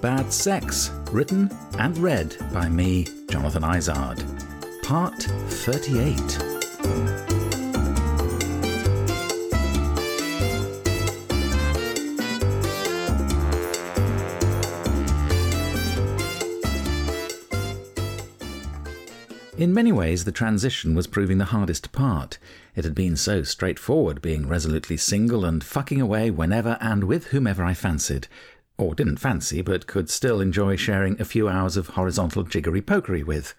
Bad Sex, written and read by me, Jonathan Izard. Part 38. In many ways, the transition was proving the hardest part. It had been so straightforward, being resolutely single and fucking away whenever and with whomever I fancied. Or didn't fancy, but could still enjoy sharing a few hours of horizontal jiggery pokery with.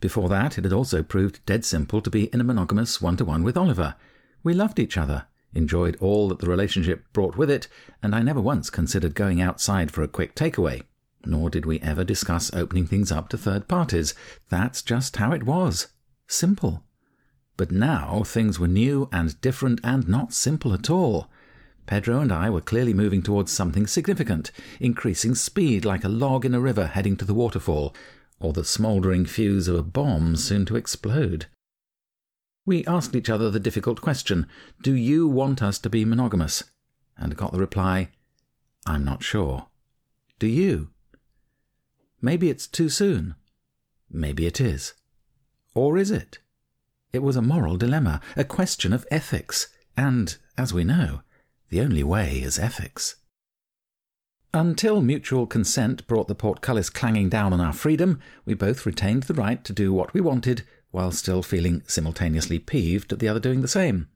Before that, it had also proved dead simple to be in a monogamous one to one with Oliver. We loved each other, enjoyed all that the relationship brought with it, and I never once considered going outside for a quick takeaway. Nor did we ever discuss opening things up to third parties. That's just how it was. Simple. But now things were new and different and not simple at all. Pedro and I were clearly moving towards something significant, increasing speed like a log in a river heading to the waterfall, or the smouldering fuse of a bomb soon to explode. We asked each other the difficult question Do you want us to be monogamous? And got the reply I'm not sure. Do you? Maybe it's too soon. Maybe it is. Or is it? It was a moral dilemma, a question of ethics, and, as we know, the only way is ethics. Until mutual consent brought the portcullis clanging down on our freedom, we both retained the right to do what we wanted, while still feeling simultaneously peeved at the other doing the same.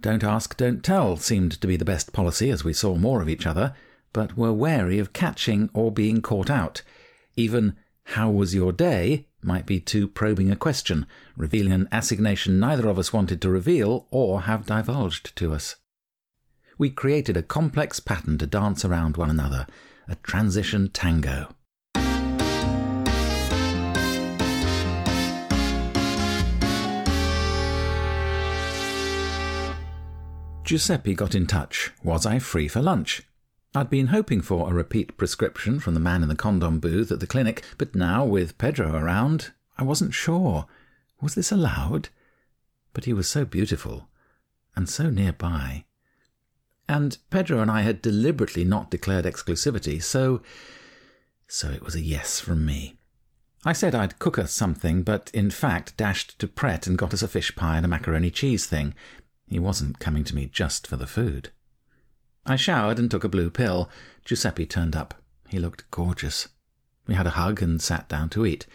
Don't ask, don't tell seemed to be the best policy as we saw more of each other, but were wary of catching or being caught out, even, how was your day? might be too probing a question, revealing an assignation neither of us wanted to reveal or have divulged to us. We created a complex pattern to dance around one another, a transition tango. Giuseppe got in touch. Was I free for lunch? I'd been hoping for a repeat prescription from the man in the condom booth at the clinic, but now, with Pedro around, I wasn't sure. Was this allowed? But he was so beautiful, and so nearby. And Pedro and I had deliberately not declared exclusivity, so. so it was a yes from me. I said I'd cook us something, but in fact dashed to Pret and got us a fish pie and a macaroni cheese thing. He wasn't coming to me just for the food. I showered and took a blue pill. Giuseppe turned up. He looked gorgeous. We had a hug and sat down to eat.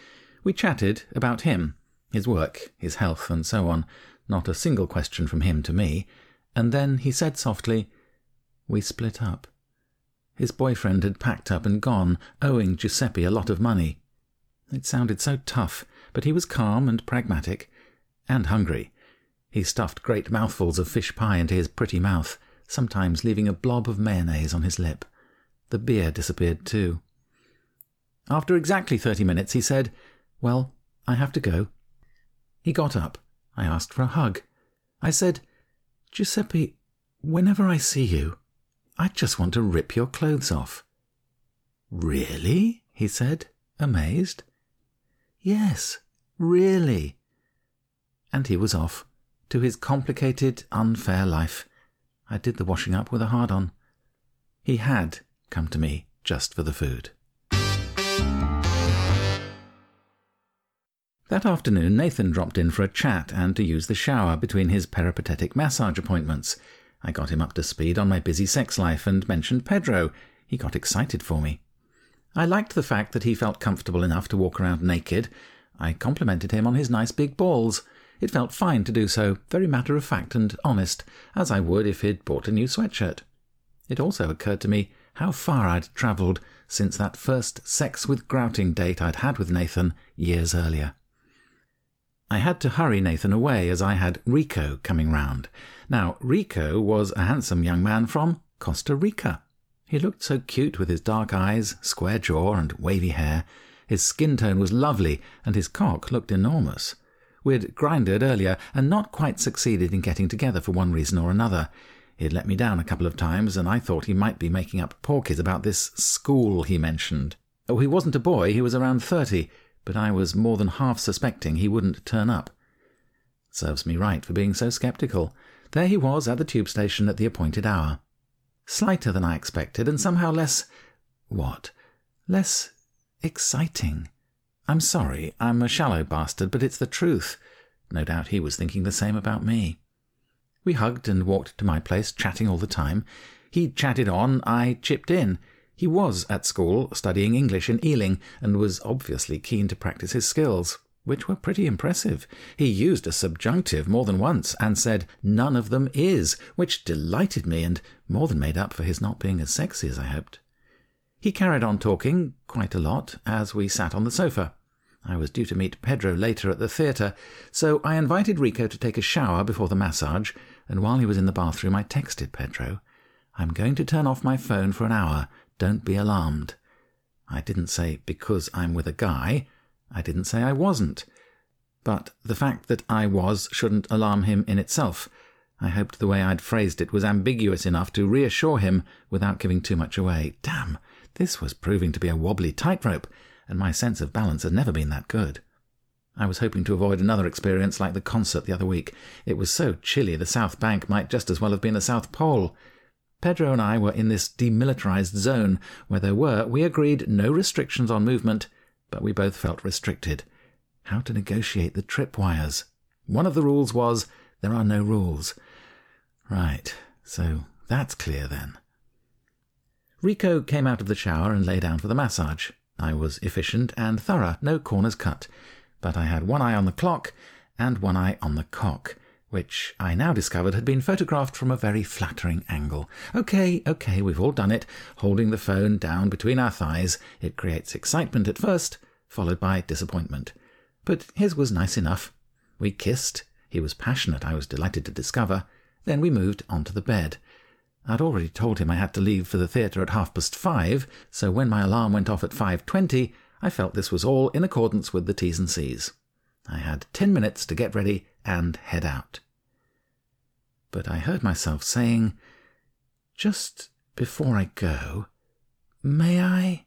We chatted about him, his work, his health, and so on. Not a single question from him to me. And then he said softly, We split up. His boyfriend had packed up and gone, owing Giuseppe a lot of money. It sounded so tough, but he was calm and pragmatic, and hungry. He stuffed great mouthfuls of fish pie into his pretty mouth sometimes leaving a blob of mayonnaise on his lip. The beer disappeared too. After exactly thirty minutes, he said, Well, I have to go. He got up. I asked for a hug. I said, Giuseppe, whenever I see you, I just want to rip your clothes off. Really? he said, amazed. Yes, really. And he was off to his complicated, unfair life I did the washing up with a hard on. He had come to me just for the food. That afternoon, Nathan dropped in for a chat and to use the shower between his peripatetic massage appointments. I got him up to speed on my busy sex life and mentioned Pedro. He got excited for me. I liked the fact that he felt comfortable enough to walk around naked. I complimented him on his nice big balls. It felt fine to do so, very matter of fact and honest, as I would if he'd bought a new sweatshirt. It also occurred to me how far I'd travelled since that first sex with grouting date I'd had with Nathan years earlier. I had to hurry Nathan away as I had Rico coming round. Now, Rico was a handsome young man from Costa Rica. He looked so cute with his dark eyes, square jaw, and wavy hair. His skin tone was lovely, and his cock looked enormous. We'd grinded earlier and not quite succeeded in getting together for one reason or another. He'd let me down a couple of times, and I thought he might be making up porkies about this school he mentioned. Oh, he wasn't a boy, he was around thirty, but I was more than half suspecting he wouldn't turn up. Serves me right for being so sceptical. There he was at the tube station at the appointed hour. Slighter than I expected, and somehow less. what? less exciting. I'm sorry, I'm a shallow bastard, but it's the truth. No doubt he was thinking the same about me. We hugged and walked to my place, chatting all the time. He chatted on, I chipped in. He was at school studying English in Ealing and was obviously keen to practice his skills, which were pretty impressive. He used a subjunctive more than once and said, None of them is, which delighted me and more than made up for his not being as sexy as I hoped. He carried on talking, quite a lot, as we sat on the sofa. I was due to meet Pedro later at the theatre, so I invited Rico to take a shower before the massage, and while he was in the bathroom, I texted Pedro, I'm going to turn off my phone for an hour. Don't be alarmed. I didn't say because I'm with a guy. I didn't say I wasn't. But the fact that I was shouldn't alarm him in itself. I hoped the way I'd phrased it was ambiguous enough to reassure him without giving too much away. Damn, this was proving to be a wobbly tightrope, and my sense of balance had never been that good. I was hoping to avoid another experience like the concert the other week. It was so chilly the South Bank might just as well have been the South Pole. Pedro and I were in this demilitarized zone where there were, we agreed, no restrictions on movement, but we both felt restricted. How to negotiate the tripwires? One of the rules was there are no rules. Right, so that's clear then. Rico came out of the shower and lay down for the massage. I was efficient and thorough, no corners cut, but I had one eye on the clock and one eye on the cock which I now discovered had been photographed from a very flattering angle. Okay, okay, we've all done it. Holding the phone down between our thighs, it creates excitement at first, followed by disappointment. But his was nice enough. We kissed. He was passionate, I was delighted to discover. Then we moved on to the bed. I'd already told him I had to leave for the theatre at half past five, so when my alarm went off at five twenty, I felt this was all in accordance with the T's and C's. I had ten minutes to get ready and head out but I heard myself saying, Just before I go, may I?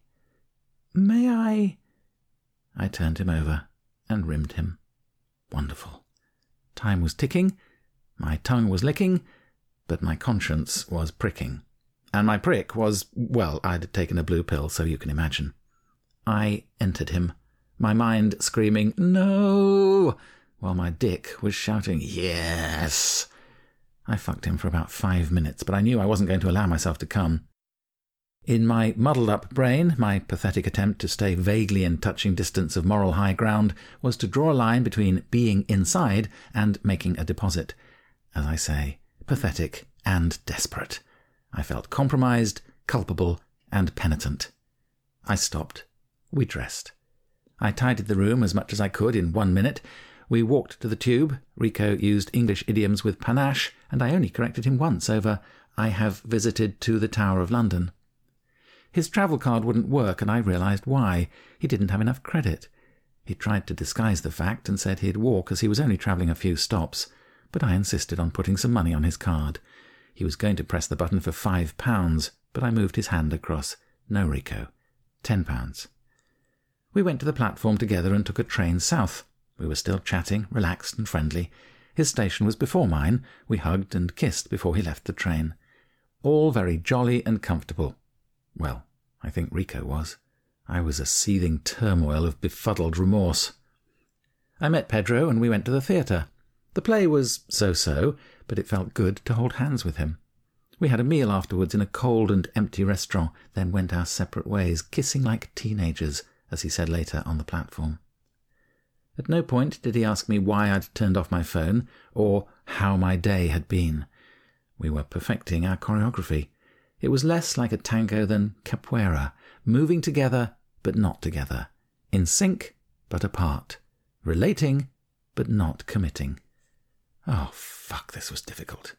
May I? I turned him over and rimmed him. Wonderful. Time was ticking, my tongue was licking, but my conscience was pricking. And my prick was, well, I'd taken a blue pill, so you can imagine. I entered him, my mind screaming, No! While my dick was shouting, Yes! I fucked him for about five minutes, but I knew I wasn't going to allow myself to come. In my muddled up brain, my pathetic attempt to stay vaguely in touching distance of moral high ground was to draw a line between being inside and making a deposit. As I say, pathetic and desperate. I felt compromised, culpable, and penitent. I stopped. We dressed. I tidied the room as much as I could in one minute, we walked to the tube. Rico used English idioms with panache, and I only corrected him once over, I have visited to the Tower of London. His travel card wouldn't work, and I realized why. He didn't have enough credit. He tried to disguise the fact and said he'd walk as he was only travelling a few stops, but I insisted on putting some money on his card. He was going to press the button for five pounds, but I moved his hand across. No, Rico. Ten pounds. We went to the platform together and took a train south. We were still chatting, relaxed and friendly. His station was before mine. We hugged and kissed before he left the train. All very jolly and comfortable. Well, I think Rico was. I was a seething turmoil of befuddled remorse. I met Pedro and we went to the theatre. The play was so so, but it felt good to hold hands with him. We had a meal afterwards in a cold and empty restaurant, then went our separate ways, kissing like teenagers, as he said later on the platform. At no point did he ask me why I'd turned off my phone or how my day had been. We were perfecting our choreography. It was less like a tango than capoeira, moving together but not together, in sync but apart, relating but not committing. Oh, fuck, this was difficult.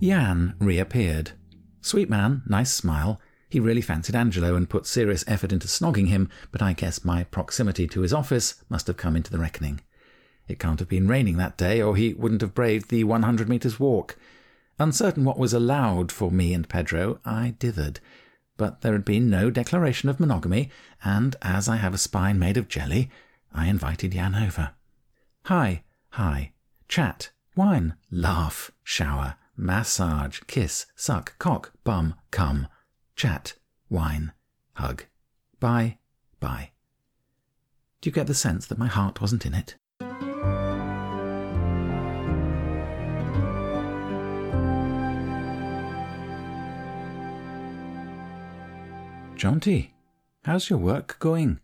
Jan reappeared. Sweet man, nice smile. He really fancied Angelo and put serious effort into snogging him, but I guess my proximity to his office must have come into the reckoning. It can't have been raining that day, or he wouldn't have braved the 100 metres walk. Uncertain what was allowed for me and Pedro, I dithered. But there had been no declaration of monogamy, and as I have a spine made of jelly, I invited Jan over. Hi, hi. chat, wine, laugh, shower, massage, kiss, suck, cock, bum, come, chat, wine, hug, bye, bye. Do you get the sense that my heart wasn't in it? Jonty, how's your work going?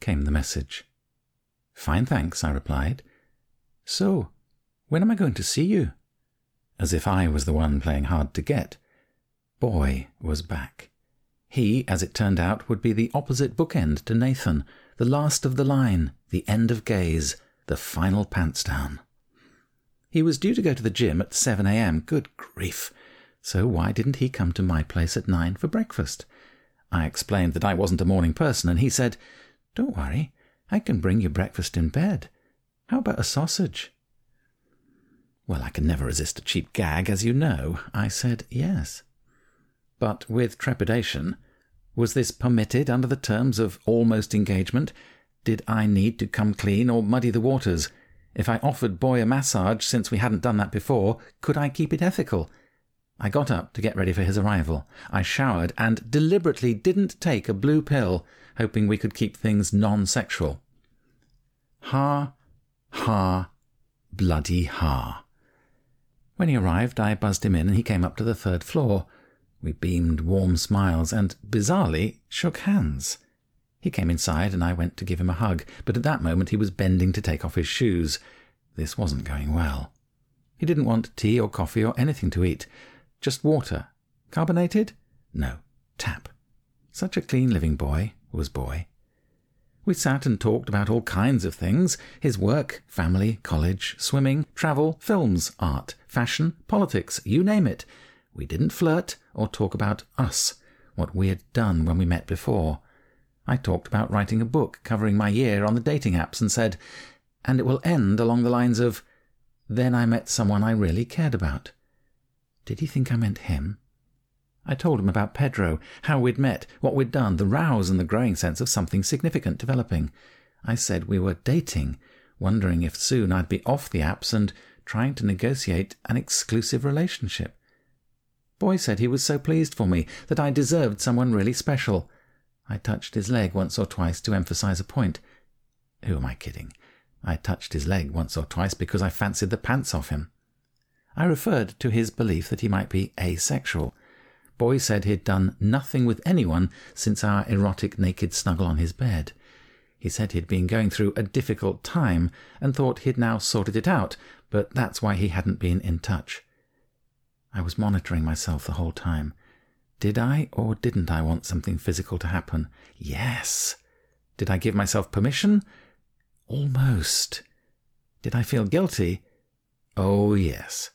came the message. Fine, thanks, I replied. So, when am I going to see you? As if I was the one playing hard to get. Boy was back. He, as it turned out, would be the opposite bookend to Nathan, the last of the line, the end of gaze, the final pants down. He was due to go to the gym at 7 a.m. Good grief! So why didn't he come to my place at 9 for breakfast? I explained that I wasn't a morning person, and he said, Don't worry, I can bring you breakfast in bed. How about a sausage? Well, I can never resist a cheap gag, as you know. I said yes. But with trepidation. Was this permitted under the terms of almost engagement? Did I need to come clean or muddy the waters? If I offered Boy a massage, since we hadn't done that before, could I keep it ethical? I got up to get ready for his arrival. I showered and deliberately didn't take a blue pill, hoping we could keep things non sexual. Ha, ha, bloody ha. When he arrived, I buzzed him in and he came up to the third floor. We beamed warm smiles and, bizarrely, shook hands. He came inside and I went to give him a hug, but at that moment he was bending to take off his shoes. This wasn't going well. He didn't want tea or coffee or anything to eat. Just water. Carbonated? No. Tap. Such a clean living boy was Boy. We sat and talked about all kinds of things his work, family, college, swimming, travel, films, art, fashion, politics, you name it. We didn't flirt or talk about us, what we had done when we met before. I talked about writing a book covering my year on the dating apps and said, and it will end along the lines of, Then I met someone I really cared about. Did he think I meant him? I told him about Pedro, how we'd met, what we'd done, the rows, and the growing sense of something significant developing. I said we were dating, wondering if soon I'd be off the apps and trying to negotiate an exclusive relationship. Boy said he was so pleased for me that I deserved someone really special. I touched his leg once or twice to emphasize a point. Who am I kidding? I touched his leg once or twice because I fancied the pants off him. I referred to his belief that he might be asexual. Boy said he'd done nothing with anyone since our erotic naked snuggle on his bed. He said he'd been going through a difficult time and thought he'd now sorted it out, but that's why he hadn't been in touch. I was monitoring myself the whole time. Did I or didn't I want something physical to happen? Yes. Did I give myself permission? Almost. Did I feel guilty? Oh, yes.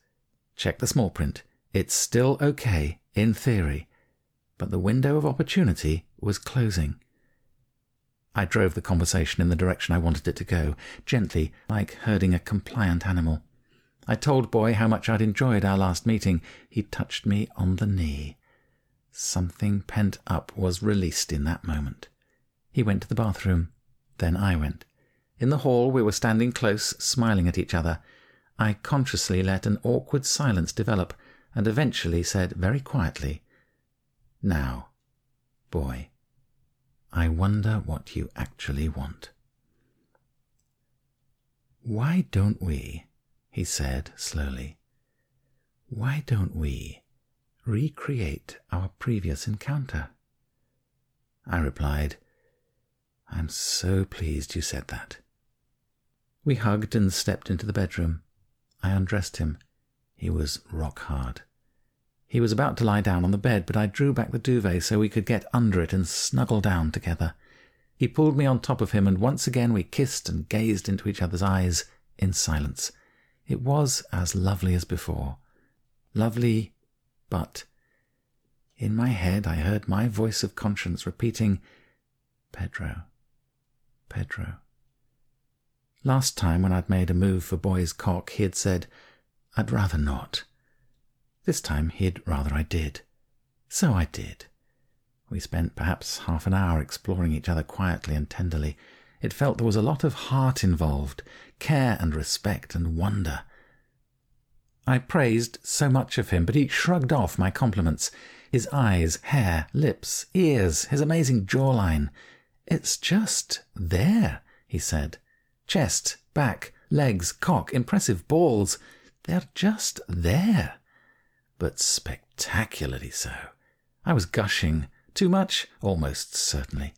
Check the small print. It's still okay, in theory, but the window of opportunity was closing. I drove the conversation in the direction I wanted it to go, gently, like herding a compliant animal. I told Boy how much I'd enjoyed our last meeting. He touched me on the knee. Something pent up was released in that moment. He went to the bathroom. Then I went. In the hall, we were standing close, smiling at each other. I consciously let an awkward silence develop, and eventually said very quietly, Now, boy, I wonder what you actually want. Why don't we, he said slowly, why don't we recreate our previous encounter? I replied, I'm so pleased you said that. We hugged and stepped into the bedroom. I undressed him. He was rock hard. He was about to lie down on the bed, but I drew back the duvet so we could get under it and snuggle down together. He pulled me on top of him, and once again we kissed and gazed into each other's eyes in silence. It was as lovely as before. Lovely, but in my head I heard my voice of conscience repeating, Pedro, Pedro. Last time, when I'd made a move for Boy's cock, he had said, I'd rather not. This time he'd rather I did. So I did. We spent perhaps half an hour exploring each other quietly and tenderly. It felt there was a lot of heart involved, care and respect and wonder. I praised so much of him, but he shrugged off my compliments. His eyes, hair, lips, ears, his amazing jawline. It's just there, he said. Chest, back, legs, cock, impressive balls. They're just there. But spectacularly so. I was gushing. Too much? Almost certainly.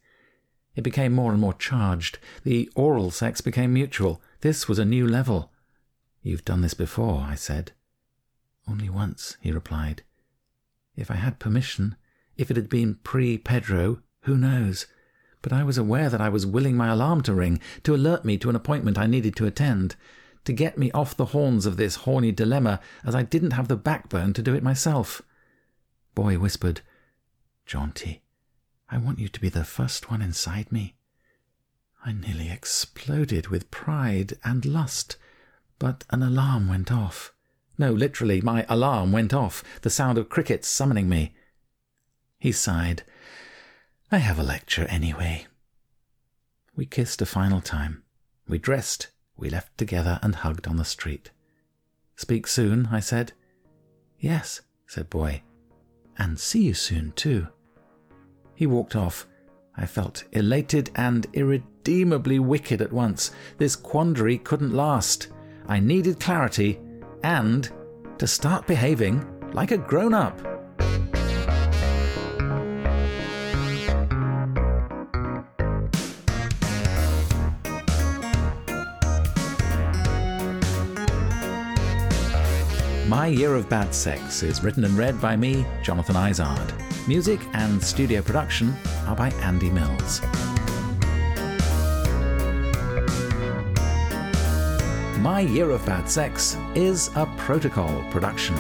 It became more and more charged. The oral sex became mutual. This was a new level. You've done this before, I said. Only once, he replied. If I had permission, if it had been pre Pedro, who knows? But I was aware that I was willing my alarm to ring, to alert me to an appointment I needed to attend, to get me off the horns of this horny dilemma, as I didn't have the backbone to do it myself. Boy whispered, Jonty, I want you to be the first one inside me. I nearly exploded with pride and lust, but an alarm went off. No, literally, my alarm went off, the sound of crickets summoning me. He sighed. I have a lecture anyway. We kissed a final time. We dressed. We left together and hugged on the street. Speak soon, I said. Yes, said Boy. And see you soon, too. He walked off. I felt elated and irredeemably wicked at once. This quandary couldn't last. I needed clarity and to start behaving like a grown up. My Year of Bad Sex is written and read by me, Jonathan Izard. Music and studio production are by Andy Mills. My Year of Bad Sex is a protocol production.